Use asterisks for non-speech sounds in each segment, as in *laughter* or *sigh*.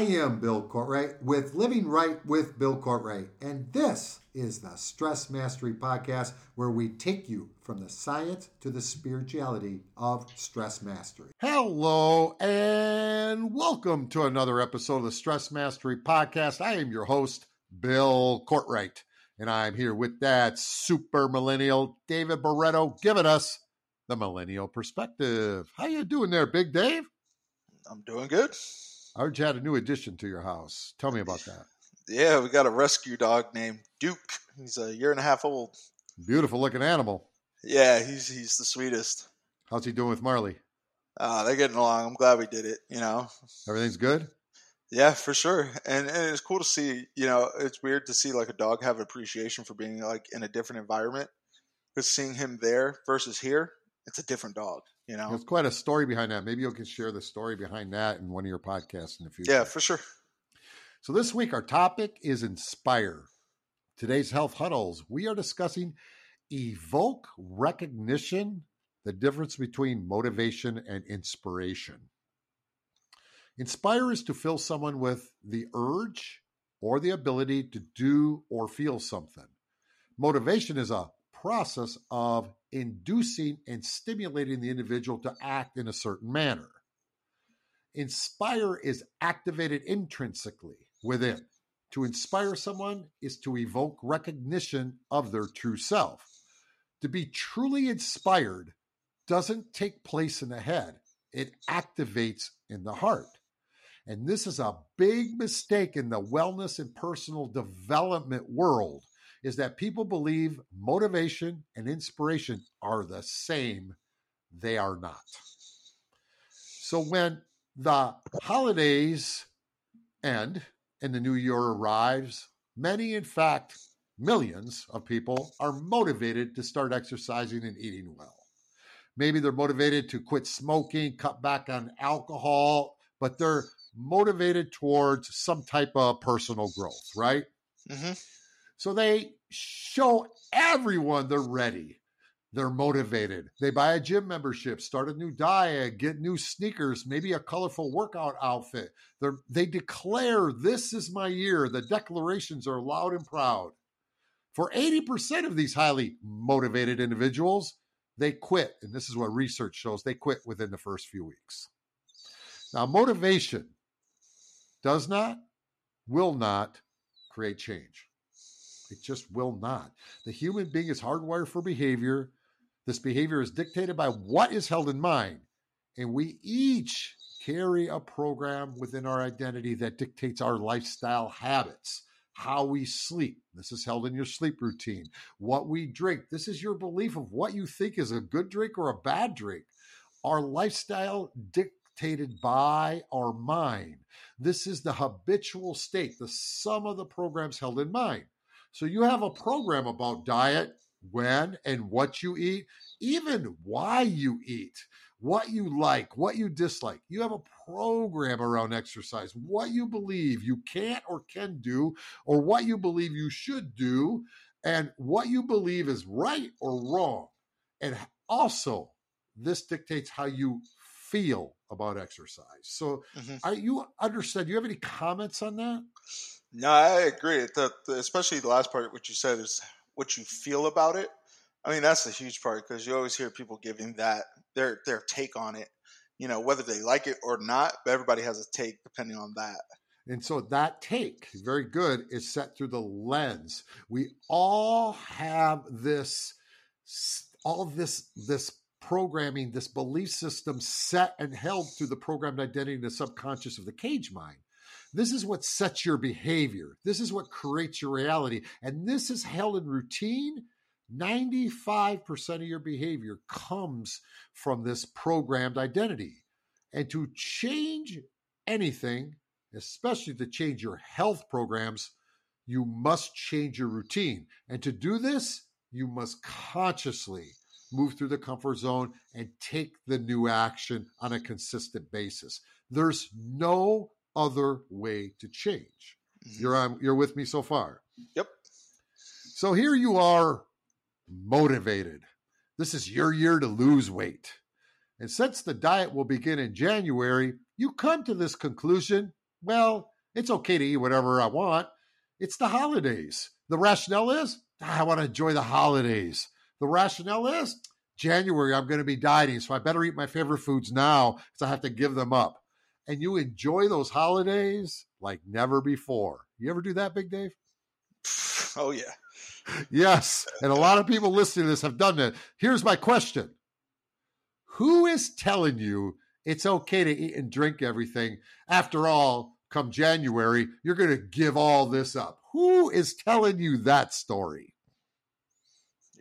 I am Bill Cortright with Living Right with Bill Cortright, and this is the Stress Mastery Podcast where we take you from the science to the spirituality of stress mastery. Hello, and welcome to another episode of the Stress Mastery Podcast. I am your host, Bill Cortright, and I'm here with that super millennial, David Barreto, giving us the millennial perspective. How you doing there, Big Dave? I'm doing good. I heard you had a new addition to your house. Tell me about that. Yeah, we got a rescue dog named Duke. He's a year and a half old. Beautiful looking animal. Yeah, he's he's the sweetest. How's he doing with Marley? Uh, they're getting along. I'm glad we did it. You know, everything's good. Yeah, for sure. And and it's cool to see. You know, it's weird to see like a dog have appreciation for being like in a different environment. Because seeing him there versus here, it's a different dog. You know, there's quite a story behind that. Maybe you can share the story behind that in one of your podcasts in the future. Yeah, for sure. So this week our topic is inspire. Today's health huddles, we are discussing evoke recognition, the difference between motivation and inspiration. Inspire is to fill someone with the urge or the ability to do or feel something. Motivation is a process of inducing and stimulating the individual to act in a certain manner. Inspire is activated intrinsically within. To inspire someone is to evoke recognition of their true self. To be truly inspired doesn't take place in the head, it activates in the heart. And this is a big mistake in the wellness and personal development world is that people believe motivation and inspiration are the same. They are not. So when the holidays end and the new year arrives, many, in fact, millions of people are motivated to start exercising and eating well. Maybe they're motivated to quit smoking, cut back on alcohol, but they're motivated towards some type of personal growth, right? Mm-hmm. So they show everyone they're ready. They're motivated. They buy a gym membership, start a new diet, get new sneakers, maybe a colorful workout outfit. They're, they declare, This is my year. The declarations are loud and proud. For 80% of these highly motivated individuals, they quit. And this is what research shows they quit within the first few weeks. Now, motivation does not, will not create change. It just will not. The human being is hardwired for behavior. This behavior is dictated by what is held in mind. And we each carry a program within our identity that dictates our lifestyle habits, how we sleep. This is held in your sleep routine. What we drink. This is your belief of what you think is a good drink or a bad drink. Our lifestyle dictated by our mind. This is the habitual state, the sum of the programs held in mind. So you have a program about diet, when and what you eat, even why you eat, what you like, what you dislike. You have a program around exercise, what you believe you can't or can do, or what you believe you should do, and what you believe is right or wrong. And also, this dictates how you feel about exercise. So, mm-hmm. are you understand? Do you have any comments on that? No, I agree. The, the, especially the last part, what you said is what you feel about it. I mean, that's the huge part because you always hear people giving that their their take on it. You know, whether they like it or not, but everybody has a take depending on that. And so that take, is very good, is set through the lens. We all have this, all this, this programming, this belief system set and held through the programmed identity in the subconscious of the cage mind. This is what sets your behavior. This is what creates your reality. And this is held in routine. 95% of your behavior comes from this programmed identity. And to change anything, especially to change your health programs, you must change your routine. And to do this, you must consciously move through the comfort zone and take the new action on a consistent basis. There's no other way to change. Mm-hmm. You're on, you're with me so far. Yep. So here you are motivated. This is your year to lose weight. And since the diet will begin in January, you come to this conclusion well, it's okay to eat whatever I want. It's the holidays. The rationale is ah, I want to enjoy the holidays. The rationale is January, I'm going to be dieting, so I better eat my favorite foods now because I have to give them up. And you enjoy those holidays like never before. You ever do that, Big Dave? *laughs* Oh, yeah. Yes. And a lot of people listening to this have done that. Here's my question Who is telling you it's okay to eat and drink everything? After all, come January, you're going to give all this up. Who is telling you that story?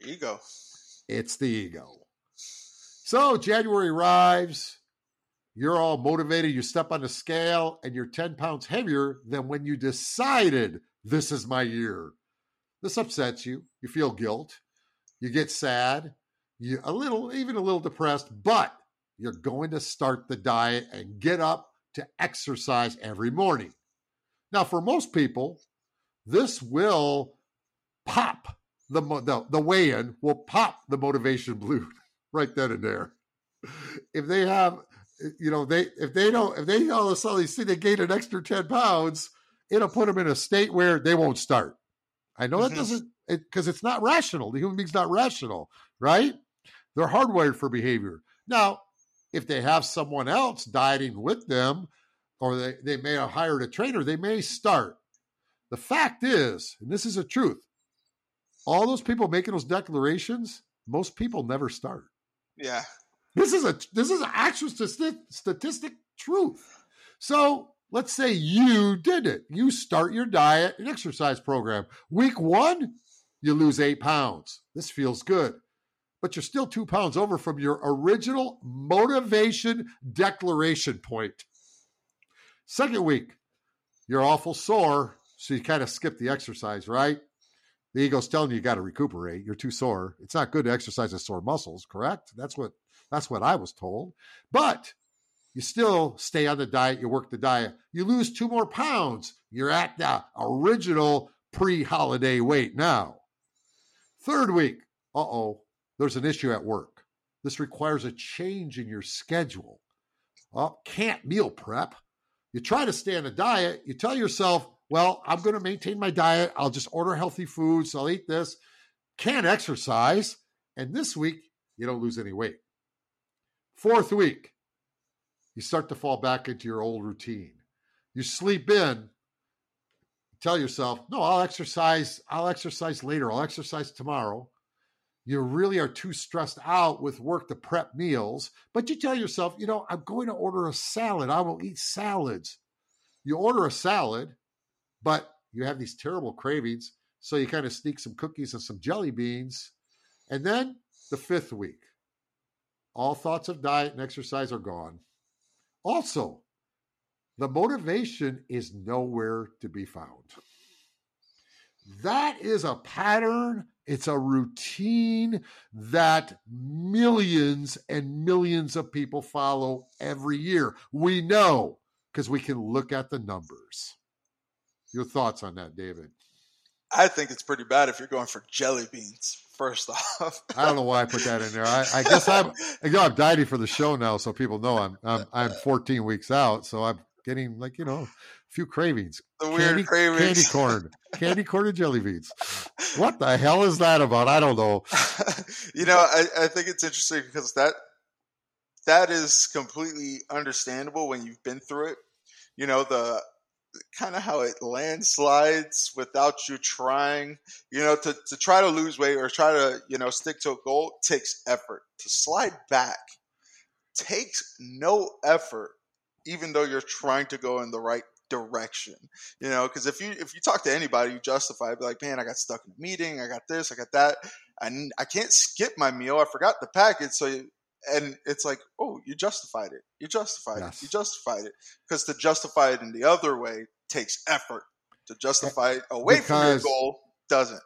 Ego. It's the ego. So January arrives. You're all motivated. You step on the scale and you're 10 pounds heavier than when you decided this is my year. This upsets you. You feel guilt. You get sad. You a little, even a little depressed, but you're going to start the diet and get up to exercise every morning. Now, for most people, this will pop the the, the weigh-in will pop the motivation *laughs* balloon right then and there. If they have, you know, they if they don't if they all of a sudden see they gain an extra ten pounds, it'll put them in a state where they won't start. I know that mm-hmm. doesn't because it, it's not rational. The human being's not rational, right? They're hardwired for behavior. Now, if they have someone else dieting with them, or they, they may have hired a trainer, they may start. The fact is, and this is a truth, all those people making those declarations, most people never start. Yeah. This is a this is an actual statistic truth. So let's say you did it. You start your diet and exercise program. Week one, you lose eight pounds. This feels good. But you're still two pounds over from your original motivation declaration point. Second week, you're awful sore, so you kind of skip the exercise, right? The ego's telling you you got to recuperate. You're too sore. It's not good to exercise a sore muscles, correct? That's what that's what I was told. But you still stay on the diet, you work the diet, you lose two more pounds. You're at the original pre-holiday weight now. Third week, uh-oh, there's an issue at work. This requires a change in your schedule. Oh, can't meal prep. You try to stay on a diet, you tell yourself, well, I'm going to maintain my diet. I'll just order healthy foods. I'll eat this. Can't exercise. And this week, you don't lose any weight. Fourth week, you start to fall back into your old routine. You sleep in, tell yourself, no, I'll exercise. I'll exercise later. I'll exercise tomorrow. You really are too stressed out with work to prep meals, but you tell yourself, you know, I'm going to order a salad. I will eat salads. You order a salad, but you have these terrible cravings. So you kind of sneak some cookies and some jelly beans. And then the fifth week, all thoughts of diet and exercise are gone. Also, the motivation is nowhere to be found. That is a pattern, it's a routine that millions and millions of people follow every year. We know because we can look at the numbers. Your thoughts on that, David? I think it's pretty bad if you're going for jelly beans. First *laughs* off, I don't know why I put that in there. I, I guess I'm, *laughs* you know, I'm dieting for the show now, so people know I'm, I'm, I'm 14 weeks out, so I'm getting like you know, a few cravings. The candy, weird cravings. Candy corn, candy corn and jelly beans. What the hell is that about? I don't know. *laughs* you know, I, I think it's interesting because that that is completely understandable when you've been through it. You know, the kind of how it landslides without you trying. You know, to, to try to lose weight or try to, you know, stick to a goal takes effort. To slide back takes no effort, even though you're trying to go in the right direction. You know, because if you if you talk to anybody, you justify it, be like, man, I got stuck in a meeting, I got this, I got that. and I can't skip my meal. I forgot the package, so and it's like, oh, you justified it. You justified yes. it. You justified it. Because to justify it in the other way takes effort. To justify it away because from your goal doesn't.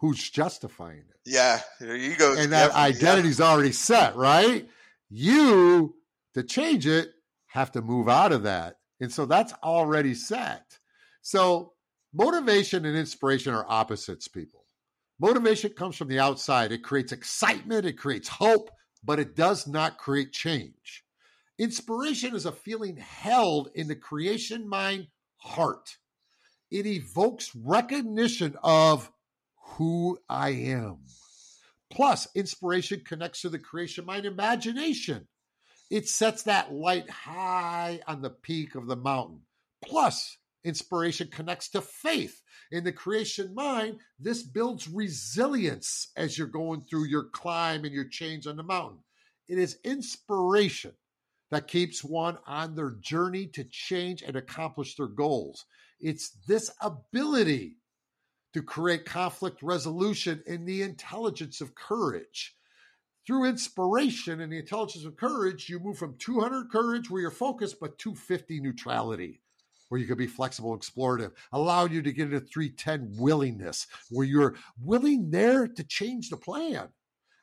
Who's justifying it? Yeah, there you go. And that identity's already set, right? You, to change it, have to move out of that. And so that's already set. So motivation and inspiration are opposites, people. Motivation comes from the outside. It creates excitement, it creates hope, but it does not create change. Inspiration is a feeling held in the creation mind heart. It evokes recognition of who I am. Plus, inspiration connects to the creation mind imagination. It sets that light high on the peak of the mountain. Plus, inspiration connects to faith. In the creation mind, this builds resilience as you're going through your climb and your change on the mountain. It is inspiration that keeps one on their journey to change and accomplish their goals. It's this ability to create conflict resolution in the intelligence of courage. Through inspiration and the intelligence of courage, you move from 200 courage, where you're focused, but 250 neutrality, where you can be flexible, explorative, allowed you to get into 310 willingness, where you're willing there to change the plan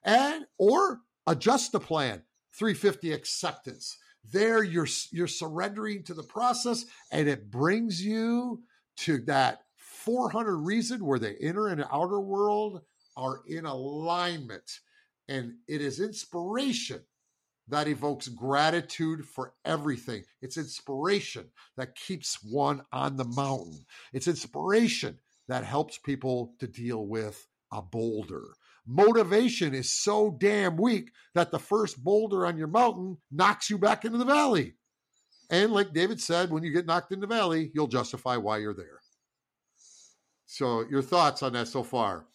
and or adjust the plan. 350 acceptance. There you're you're surrendering to the process and it brings you to that 400 reason where the inner and outer world are in alignment. And it is inspiration that evokes gratitude for everything. It's inspiration that keeps one on the mountain. It's inspiration that helps people to deal with a boulder. Motivation is so damn weak that the first boulder on your mountain knocks you back into the valley. And like David said, when you get knocked in the valley, you'll justify why you're there. So, your thoughts on that so far?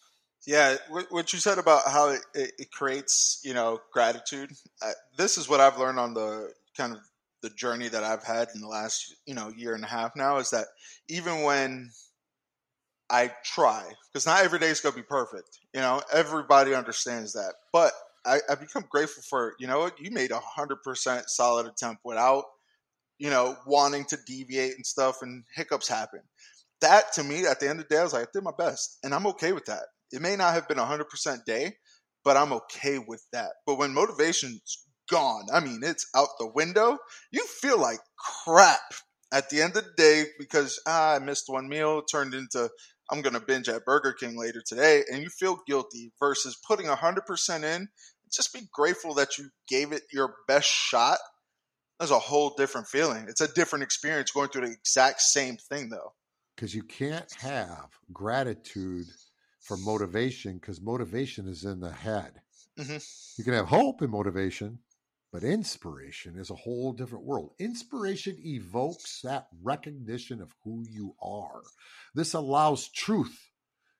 Yeah, what you said about how it, it creates, you know, gratitude. Uh, this is what I've learned on the kind of the journey that I've had in the last, you know, year and a half now is that even when I try, because not every day is going to be perfect, you know, everybody understands that. But I, I become grateful for, you know, you made a hundred percent solid attempt without, you know, wanting to deviate and stuff, and hiccups happen that to me, at the end of the day, I was like, I did my best, and I'm okay with that. It may not have been a hundred percent day, but I'm okay with that. But when motivation's gone, I mean, it's out the window. You feel like crap at the end of the day because ah, I missed one meal, turned into I'm gonna binge at Burger King later today, and you feel guilty versus putting a hundred percent in. Just be grateful that you gave it your best shot. That's a whole different feeling. It's a different experience going through the exact same thing, though because you can't have gratitude for motivation because motivation is in the head. Mm-hmm. You can have hope and motivation, but inspiration is a whole different world. Inspiration evokes that recognition of who you are. This allows truth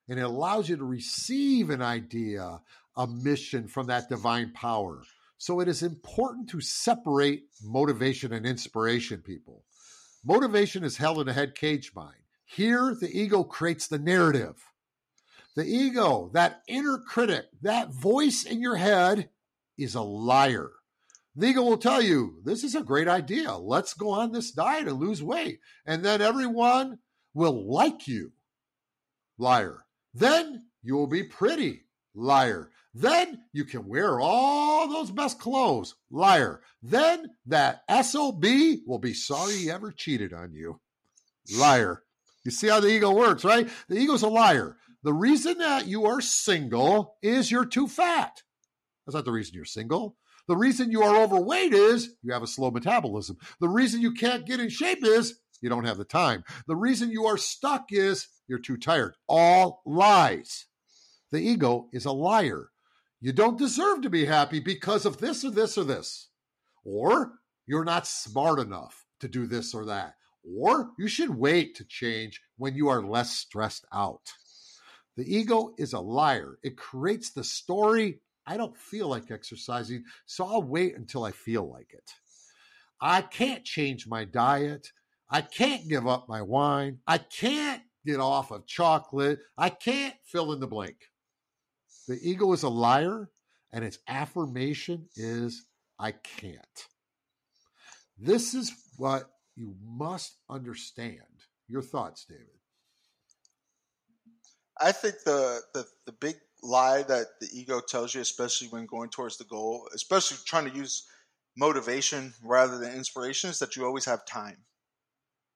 and it allows you to receive an idea, a mission from that divine power. So it is important to separate motivation and inspiration, people. Motivation is held in a head cage mind. Here, the ego creates the narrative. The ego, that inner critic, that voice in your head, is a liar. The ego will tell you, This is a great idea. Let's go on this diet and lose weight. And then everyone will like you. Liar. Then you will be pretty. Liar. Then you can wear all those best clothes. Liar. Then that SOB will be sorry he ever cheated on you. Liar. You see how the ego works, right? The ego's a liar. The reason that you are single is you're too fat. That's not the reason you're single. The reason you are overweight is you have a slow metabolism. The reason you can't get in shape is you don't have the time. The reason you are stuck is you're too tired. All lies. The ego is a liar. You don't deserve to be happy because of this or this or this. Or you're not smart enough to do this or that or you should wait to change when you are less stressed out. The ego is a liar. It creates the story I don't feel like exercising, so I'll wait until I feel like it. I can't change my diet. I can't give up my wine. I can't get off of chocolate. I can't fill in the blank. The ego is a liar, and its affirmation is I can't. This is what you must understand. Your thoughts, David? I think the, the, the big lie that the ego tells you, especially when going towards the goal, especially trying to use motivation rather than inspiration, is that you always have time.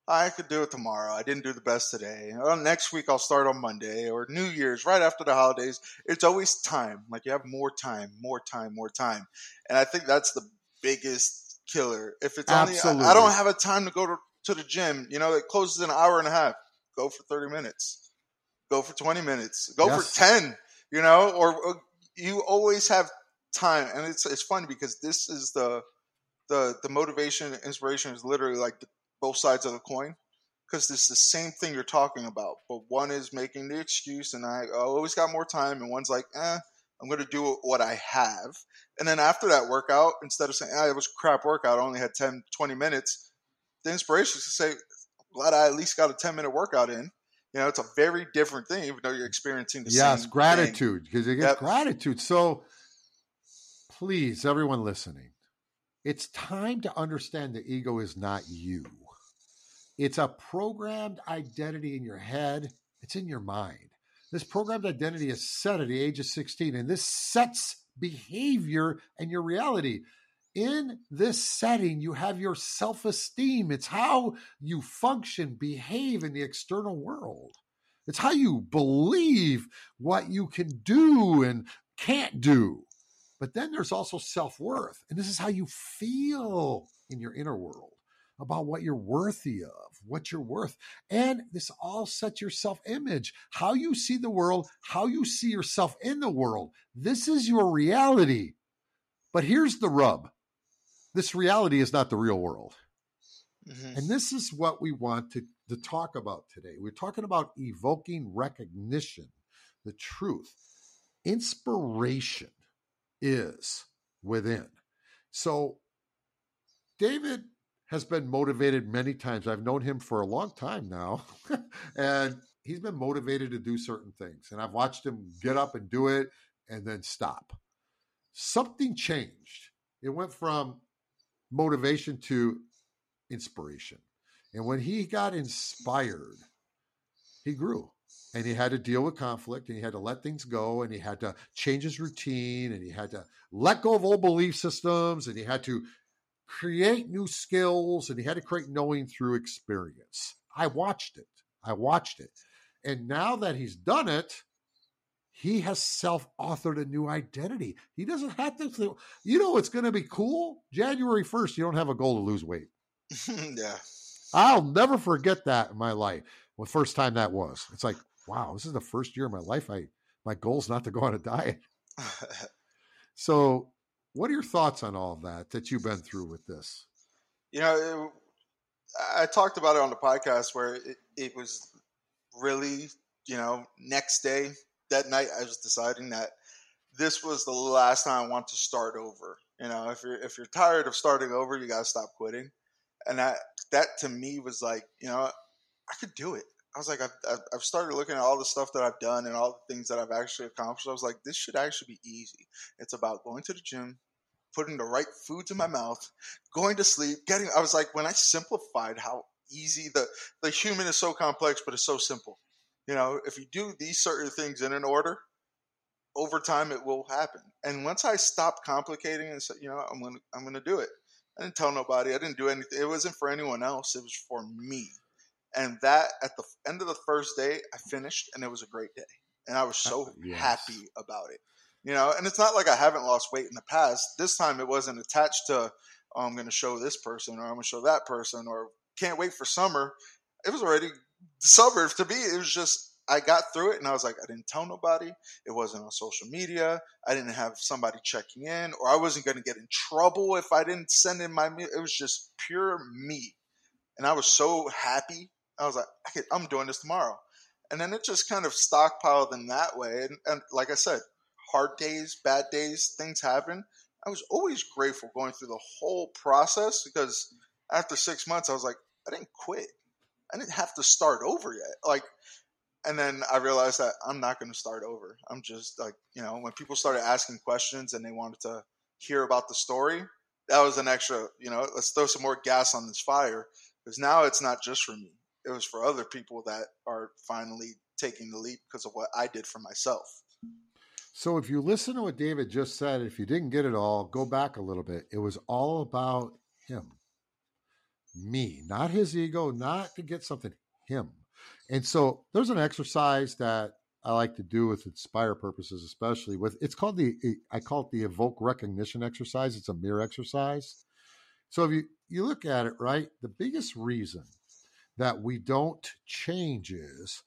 I could do it tomorrow. I didn't do the best today. Well, next week I'll start on Monday or New Year's, right after the holidays. It's always time. Like you have more time, more time, more time. And I think that's the biggest killer. If it's Absolutely. only I, I don't have a time to go to, to the gym, you know, it closes an hour and a half. Go for 30 minutes. Go for 20 minutes. Go yes. for 10, you know, or, or you always have time and it's it's funny because this is the the the motivation inspiration is literally like the, both sides of the coin because it's the same thing you're talking about but one is making the excuse and i, I always got more time and one's like eh i'm going to do what i have and then after that workout, instead of saying, ah, it was a crap workout, I only had 10, 20 minutes, the inspiration is to say, glad I at least got a 10 minute workout in. You know, it's a very different thing, even though you're experiencing the yes, same gratitude, because you get yep. gratitude. So please, everyone listening, it's time to understand the ego is not you. It's a programmed identity in your head. It's in your mind. This programmed identity is set at the age of 16, and this sets behavior and your reality. In this setting, you have your self esteem. It's how you function, behave in the external world. It's how you believe what you can do and can't do. But then there's also self worth. And this is how you feel in your inner world about what you're worthy of, what you're worth. And this all sets your self image, how you see the world, how you see yourself in the world. This is your reality. But here's the rub this reality is not the real world. Mm-hmm. And this is what we want to, to talk about today. We're talking about evoking recognition, the truth. Inspiration is within. So, David has been motivated many times. I've known him for a long time now, *laughs* and he's been motivated to do certain things. And I've watched him get up and do it and then stop. Something changed. It went from motivation to inspiration. And when he got inspired, he grew and he had to deal with conflict and he had to let things go and he had to change his routine and he had to let go of old belief systems and he had to create new skills and he had to create knowing through experience. I watched it. I watched it. And now that he's done it, he has self authored a new identity. He doesn't have to, you know, it's going to be cool. January 1st, you don't have a goal to lose weight. *laughs* yeah. I'll never forget that in my life. The first time that was. It's like, wow, this is the first year of my life. I, my goal is not to go on a diet. *laughs* so what are your thoughts on all of that that you've been through with this? You know, it, I talked about it on the podcast where it, it was really, you know, next day, that night, I was deciding that this was the last time I want to start over. You know, if you're if you're tired of starting over, you got to stop quitting. And that that to me was like, you know, I could do it. I was like, I've, I've started looking at all the stuff that I've done and all the things that I've actually accomplished. I was like, this should actually be easy. It's about going to the gym, putting the right foods in my mouth, going to sleep, getting. I was like, when I simplified how easy the the human is so complex, but it's so simple. You know, if you do these certain things in an order, over time it will happen. And once I stopped complicating and said, you know, I'm gonna I'm gonna do it. I didn't tell nobody. I didn't do anything. It wasn't for anyone else. It was for me. And that at the end of the first day, I finished, and it was a great day, and I was so yes. happy about it. You know, and it's not like I haven't lost weight in the past. This time, it wasn't attached to oh, I'm going to show this person or I'm going to show that person or can't wait for summer. It was already summer to me. It was just I got through it and I was like, I didn't tell nobody. It wasn't on social media. I didn't have somebody checking in, or I wasn't going to get in trouble if I didn't send in my. It was just pure me, and I was so happy I was like, I'm doing this tomorrow. And then it just kind of stockpiled in that way. And, and like I said, hard days, bad days, things happen. I was always grateful going through the whole process because after six months, I was like, I didn't quit. I didn't have to start over yet. Like, and then I realized that I'm not going to start over. I'm just like, you know, when people started asking questions and they wanted to hear about the story, that was an extra, you know, let's throw some more gas on this fire because now it's not just for me it was for other people that are finally taking the leap because of what I did for myself. So if you listen to what David just said, if you didn't get it all, go back a little bit. It was all about him. Me, not his ego, not to get something, him. And so there's an exercise that I like to do with inspire purposes, especially with it's called the eh, I call it the evoke recognition exercise. It's a mirror exercise. So if you, you look at it, right, the biggest reason that we don't change is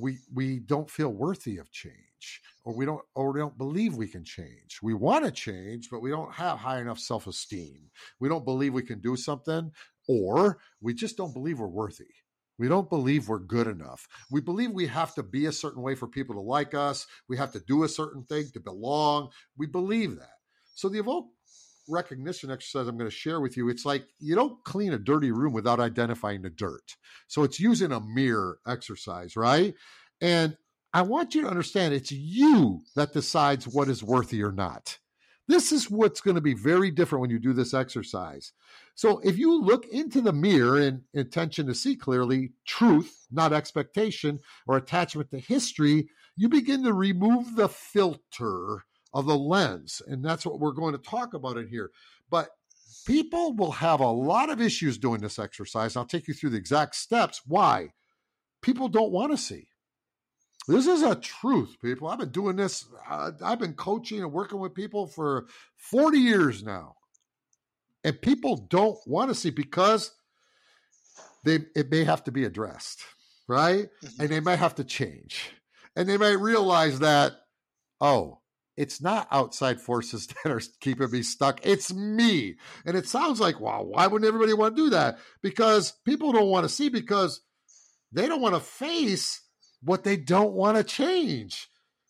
we we don't feel worthy of change or we don't or we don't believe we can change we want to change but we don't have high enough self-esteem we don't believe we can do something or we just don't believe we're worthy we don't believe we're good enough we believe we have to be a certain way for people to like us we have to do a certain thing to belong we believe that so the evoke recognition exercise I'm going to share with you, it's like you don't clean a dirty room without identifying the dirt. So it's using a mirror exercise, right? And I want you to understand it's you that decides what is worthy or not. This is what's going to be very different when you do this exercise. So if you look into the mirror in intention to see clearly truth, not expectation or attachment to history, you begin to remove the filter of the lens. And that's what we're going to talk about in here. But people will have a lot of issues doing this exercise. I'll take you through the exact steps. Why? People don't want to see. This is a truth, people. I've been doing this, uh, I've been coaching and working with people for 40 years now. And people don't want to see because they it may have to be addressed, right? Mm-hmm. And they might have to change. And they might realize that, oh, it's not outside forces *laughs* that are keeping me stuck. It's me. And it sounds like, wow, why wouldn't everybody want to do that? Because people don't want to see because they don't want to face what they don't want to change.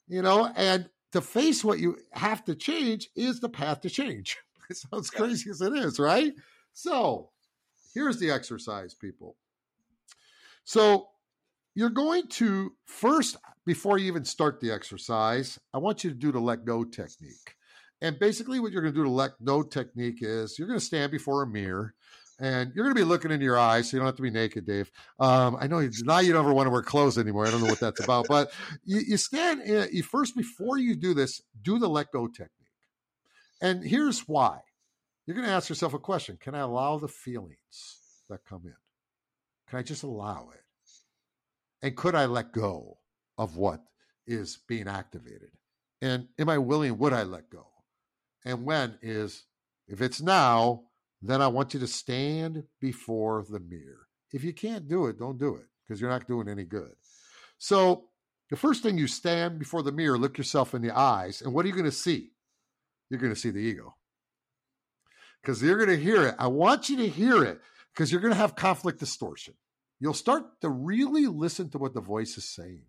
You know, and to face what you have to change is the path to change. *laughs* It sounds crazy as it is, right? So here's the exercise, people. So you're going to first, before you even start the exercise, I want you to do the let go technique. And basically, what you're going to do to let go technique is you're going to stand before a mirror and you're going to be looking into your eyes, so you don't have to be naked, Dave. Um, I know you, now you don't ever want to wear clothes anymore. I don't know what that's about, but you, you stand. In, you first before you do this, do the let go technique. And here's why: you're going to ask yourself a question: Can I allow the feelings that come in? Can I just allow it? And could I let go of what is being activated? And am I willing? Would I let go? And when is, if it's now, then I want you to stand before the mirror. If you can't do it, don't do it because you're not doing any good. So, the first thing you stand before the mirror, look yourself in the eyes, and what are you going to see? You're going to see the ego because you're going to hear it. I want you to hear it because you're going to have conflict distortion you'll start to really listen to what the voice is saying.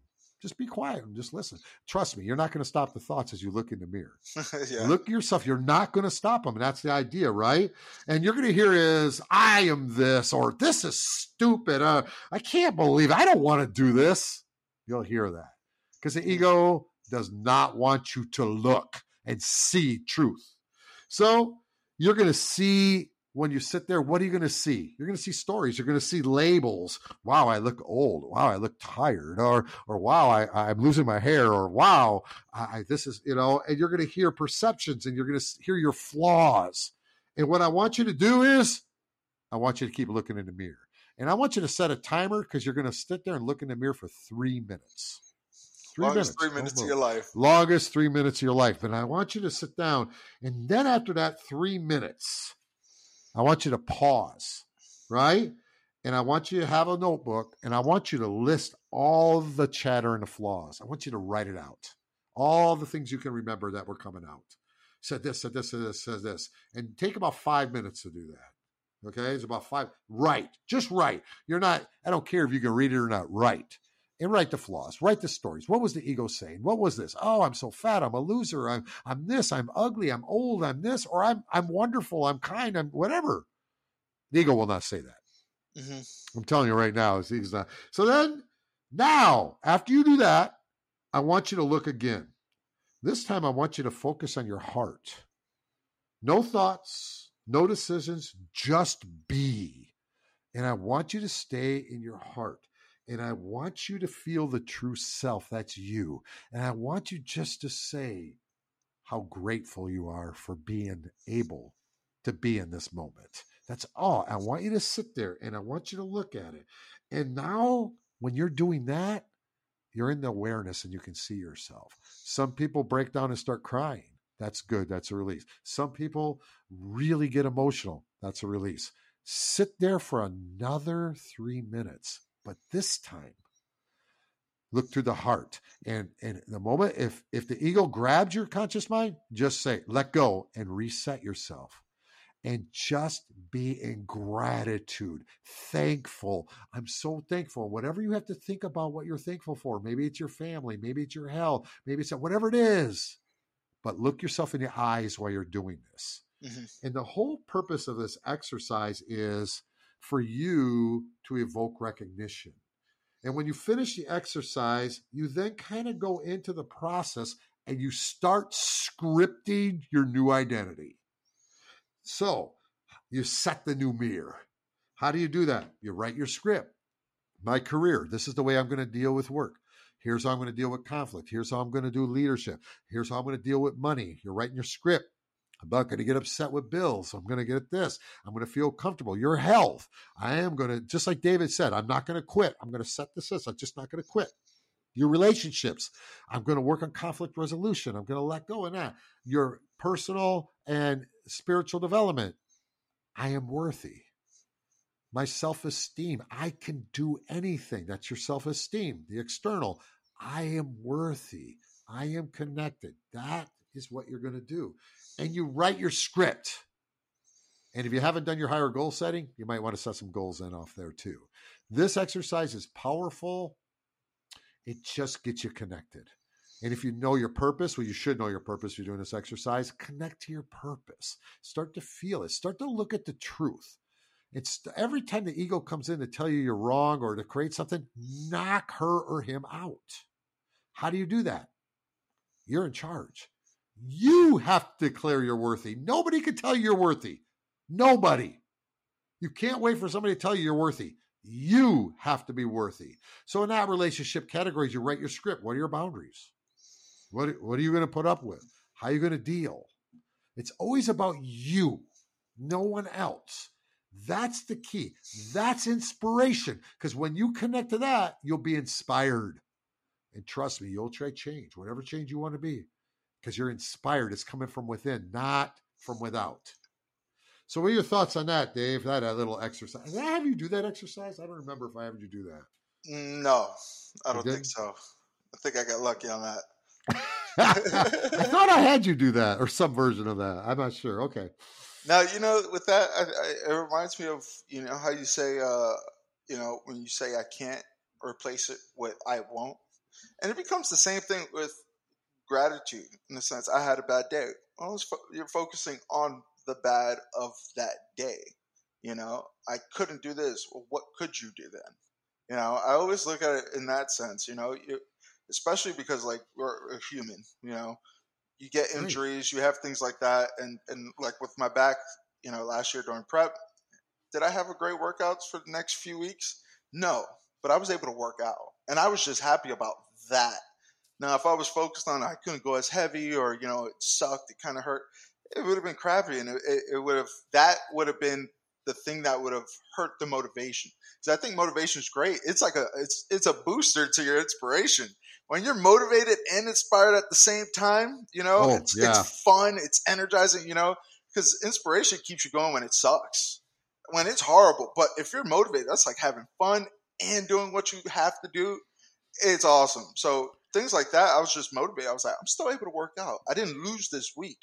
Just be quiet and just listen. Trust me, you're not going to stop the thoughts as you look in the mirror. *laughs* yeah. Look yourself. You're not going to stop them. And that's the idea, right? And you're going to hear is, I am this, or this is stupid. Uh, I can't believe it. I don't want to do this. You'll hear that because the mm. ego does not want you to look and see truth. So you're going to see when you sit there, what are you going to see? You're going to see stories. You're going to see labels. Wow, I look old. Wow, I look tired. Or, or wow, I, I'm losing my hair. Or wow, I, this is, you know, and you're going to hear perceptions and you're going to hear your flaws. And what I want you to do is, I want you to keep looking in the mirror. And I want you to set a timer because you're going to sit there and look in the mirror for three minutes. Three Longest minutes. three minutes of your life. Longest three minutes of your life. And I want you to sit down. And then after that three minutes, I want you to pause, right? And I want you to have a notebook and I want you to list all the chatter and the flaws. I want you to write it out. All the things you can remember that were coming out. Said this, said this, said this, said this. And take about five minutes to do that. Okay. It's about five. Right. Just write. You're not, I don't care if you can read it or not. Write and write the flaws, write the stories. What was the ego saying? What was this? Oh, I'm so fat. I'm a loser. I'm I'm this. I'm ugly. I'm old. I'm this. Or I'm I'm wonderful. I'm kind. I'm whatever. The ego will not say that. Mm-hmm. I'm telling you right now, he's not. So then, now after you do that, I want you to look again. This time, I want you to focus on your heart. No thoughts, no decisions, just be. And I want you to stay in your heart. And I want you to feel the true self. That's you. And I want you just to say how grateful you are for being able to be in this moment. That's all. I want you to sit there and I want you to look at it. And now, when you're doing that, you're in the awareness and you can see yourself. Some people break down and start crying. That's good. That's a release. Some people really get emotional. That's a release. Sit there for another three minutes, but this time, look through the heart. And and the moment if if the ego grabs your conscious mind, just say, let go and reset yourself and just be in gratitude, thankful. I'm so thankful. Whatever you have to think about what you're thankful for, maybe it's your family, maybe it's your health, maybe it's whatever it is, but look yourself in the eyes while you're doing this. Mm-hmm. And the whole purpose of this exercise is for you to evoke recognition. And when you finish the exercise, you then kind of go into the process and you start scripting your new identity. So you set the new mirror. How do you do that? You write your script. My career, this is the way I'm going to deal with work. Here's how I'm going to deal with conflict. Here's how I'm going to do leadership. Here's how I'm going to deal with money. You're writing your script. I'm not going to get upset with bills. I'm going to get this. I'm going to feel comfortable. Your health. I am going to, just like David said, I'm not going to quit. I'm going to set this I'm just not going to quit. Your relationships. I'm going to work on conflict resolution. I'm going to let go of that. Your personal and spiritual development. I am worthy. My self esteem. I can do anything. That's your self esteem, the external. I am worthy. I am connected. That is what you're going to do. And you write your script. And if you haven't done your higher goal setting, you might want to set some goals in off there too. This exercise is powerful. It just gets you connected. And if you know your purpose, well, you should know your purpose if you're doing this exercise, connect to your purpose. Start to feel it. Start to look at the truth. It's every time the ego comes in to tell you you're wrong or to create something, knock her or him out. How do you do that? You're in charge. You have to declare you're worthy. Nobody can tell you you're worthy. Nobody. You can't wait for somebody to tell you you're worthy. You have to be worthy. So in that relationship categories, you write your script. What are your boundaries? What, what are you going to put up with? How are you going to deal? It's always about you, no one else. That's the key. That's inspiration. Because when you connect to that, you'll be inspired. And trust me, you'll try change, whatever change you want to be, because you're inspired. It's coming from within, not from without. So, what are your thoughts on that, Dave? That a little exercise. Did I have you do that exercise? I don't remember if I had you do that. No, I don't think so. I think I got lucky on that. *laughs* I thought I had you do that or some version of that. I'm not sure. Okay. Now you know with that, I, I, it reminds me of you know how you say, uh, you know, when you say I can't replace it with I won't, and it becomes the same thing with gratitude in the sense I had a bad day. Well, fo- you're focusing on the bad of that day. You know, I couldn't do this. Well, what could you do then? You know, I always look at it in that sense. You know, you, especially because like we're a human, you know, you get injuries, you have things like that, and and like with my back, you know, last year during prep, did I have a great workouts for the next few weeks? No, but I was able to work out, and I was just happy about that. Now, if I was focused on I couldn't go as heavy, or you know, it sucked, it kind of hurt, it would have been crappy, and it, it would have that would have been the thing that would have hurt the motivation. Because I think motivation is great. It's like a it's it's a booster to your inspiration when you're motivated and inspired at the same time, you know, oh, it's, yeah. it's fun, it's energizing, you know, because inspiration keeps you going when it sucks, when it's horrible. But if you're motivated, that's like having fun and doing what you have to do. It's awesome. So things like that, I was just motivated. I was like, I'm still able to work out. I didn't lose this week,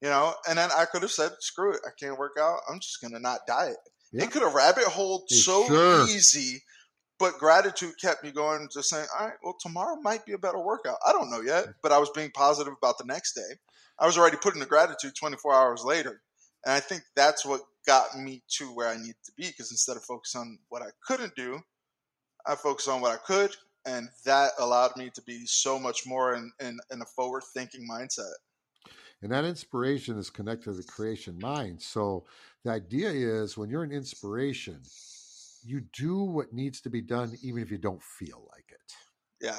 you know, and then I could have said, screw it, I can't work out. I'm just going to not diet. Yeah. It could have rabbit holed so sure. easy but gratitude kept me going, just saying, all right, well, tomorrow might be a better workout. I don't know yet, but I was being positive about the next day. I was already putting the gratitude 24 hours later. And I think that's what got me to where I needed to be because instead of focusing on what I couldn't do, I focused on what I could. And that allowed me to be so much more in, in, in a forward thinking mindset. And that inspiration is connected to the creation mind. So the idea is when you're an inspiration, you do what needs to be done even if you don't feel like it yeah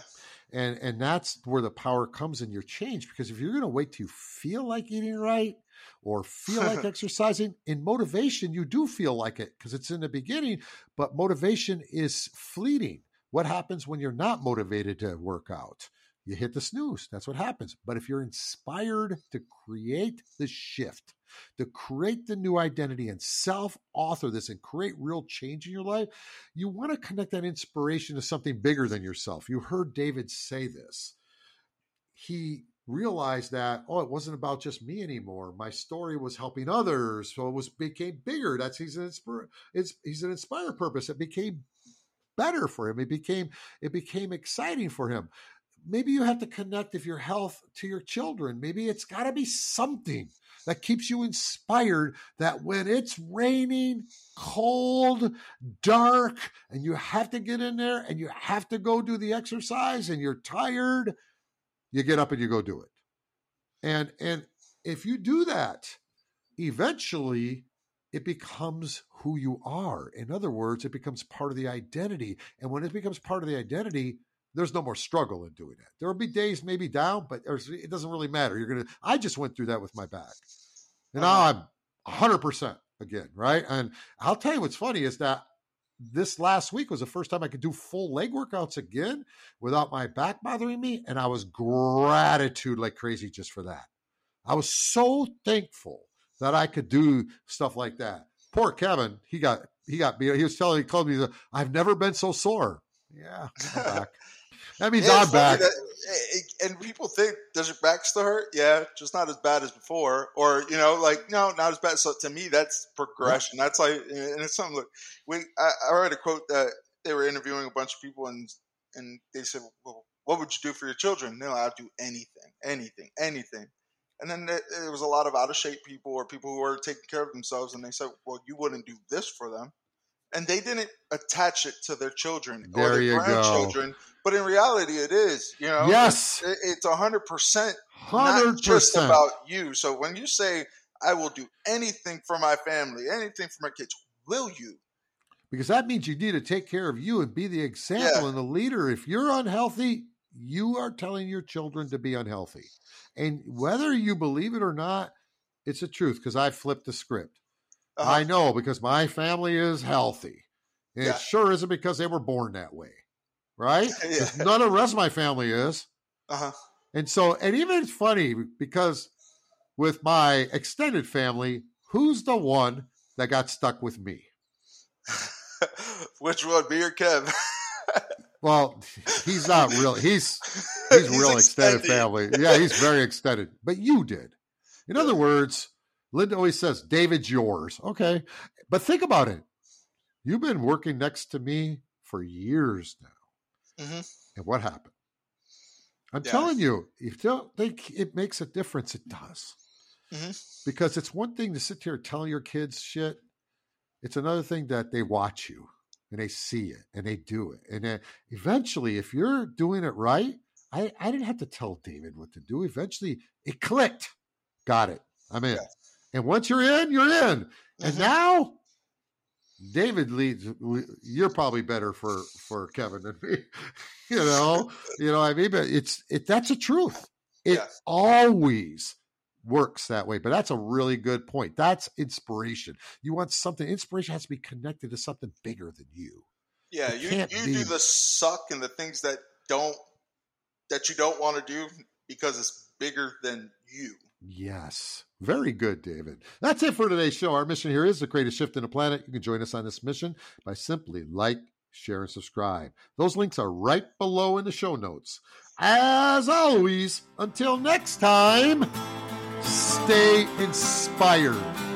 and and that's where the power comes in your change because if you're going to wait to feel like eating right or feel like *laughs* exercising in motivation you do feel like it because it's in the beginning but motivation is fleeting what happens when you're not motivated to work out you hit the snooze. That's what happens. But if you're inspired to create the shift, to create the new identity and self author this and create real change in your life, you want to connect that inspiration to something bigger than yourself. You heard David say this. He realized that oh it wasn't about just me anymore my story was helping others so it was became bigger that's he's an inspire he's an inspired purpose it became better for him it became it became exciting for him. Maybe you have to connect if your health to your children maybe it's got to be something that keeps you inspired that when it's raining cold dark and you have to get in there and you have to go do the exercise and you're tired you get up and you go do it. And and if you do that eventually it becomes who you are. In other words it becomes part of the identity. And when it becomes part of the identity there's no more struggle in doing that. There will be days maybe down but it doesn't really matter. You're gonna i just went through that with my back. And now i'm 100% again right? And i'll tell you what's funny is that this last week was the first time I could do full leg workouts again without my back bothering me. And I was gratitude like crazy just for that. I was so thankful that I could do stuff like that. Poor Kevin, he got he got beat. He was telling he called me, I've never been so sore. Yeah, I'm *laughs* back. That means yeah, I'm back. That, eh, eh, and people think, does your back still hurt? Yeah, just not as bad as before. Or, you know, like, no, not as bad. So to me, that's progression. That's like, eh, and it's something like, we, I, I read a quote that they were interviewing a bunch of people and, and they said, well, what would you do for your children? They're like, I'd do anything, anything, anything. And then there, there was a lot of out of shape people or people who were taking care of themselves. And they said, well, you wouldn't do this for them and they didn't attach it to their children there or their grandchildren. Go. But in reality, it is. You know, yes, it's a hundred percent, not just about you. So when you say, "I will do anything for my family, anything for my kids," will you? Because that means you need to take care of you and be the example yeah. and the leader. If you're unhealthy, you are telling your children to be unhealthy, and whether you believe it or not, it's a truth. Because I flipped the script. Uh-huh. I know because my family is healthy. And yeah. It sure isn't because they were born that way, right? *laughs* yeah. None of the rest of my family is. Uh-huh. And so, and even it's funny because with my extended family, who's the one that got stuck with me? *laughs* Which one, me or Kev? *laughs* well, he's not real. He's *laughs* he's, he's real extended. extended family. Yeah, he's very extended. But you did. In other words, Linda always says, David's yours. Okay. But think about it. You've been working next to me for years now. Mm-hmm. And what happened? I'm yeah. telling you, if you don't think it makes a difference, it does. Mm-hmm. Because it's one thing to sit here and tell your kids shit. It's another thing that they watch you and they see it and they do it. And then eventually, if you're doing it right, I, I didn't have to tell David what to do. Eventually, it clicked. Got it. I'm in. Yeah. And once you're in, you're in. And mm-hmm. now David leads. You're probably better for for Kevin than *laughs* me. you know, you know. I mean, but it's it. That's a truth. It yes. always works that way. But that's a really good point. That's inspiration. You want something. Inspiration has to be connected to something bigger than you. Yeah, you you be, do the suck and the things that don't that you don't want to do because it's bigger than you. Yes. Very good, David. That's it for today's show. Our mission here is to create a shift in the planet. You can join us on this mission by simply like, share, and subscribe. Those links are right below in the show notes. As always, until next time, stay inspired.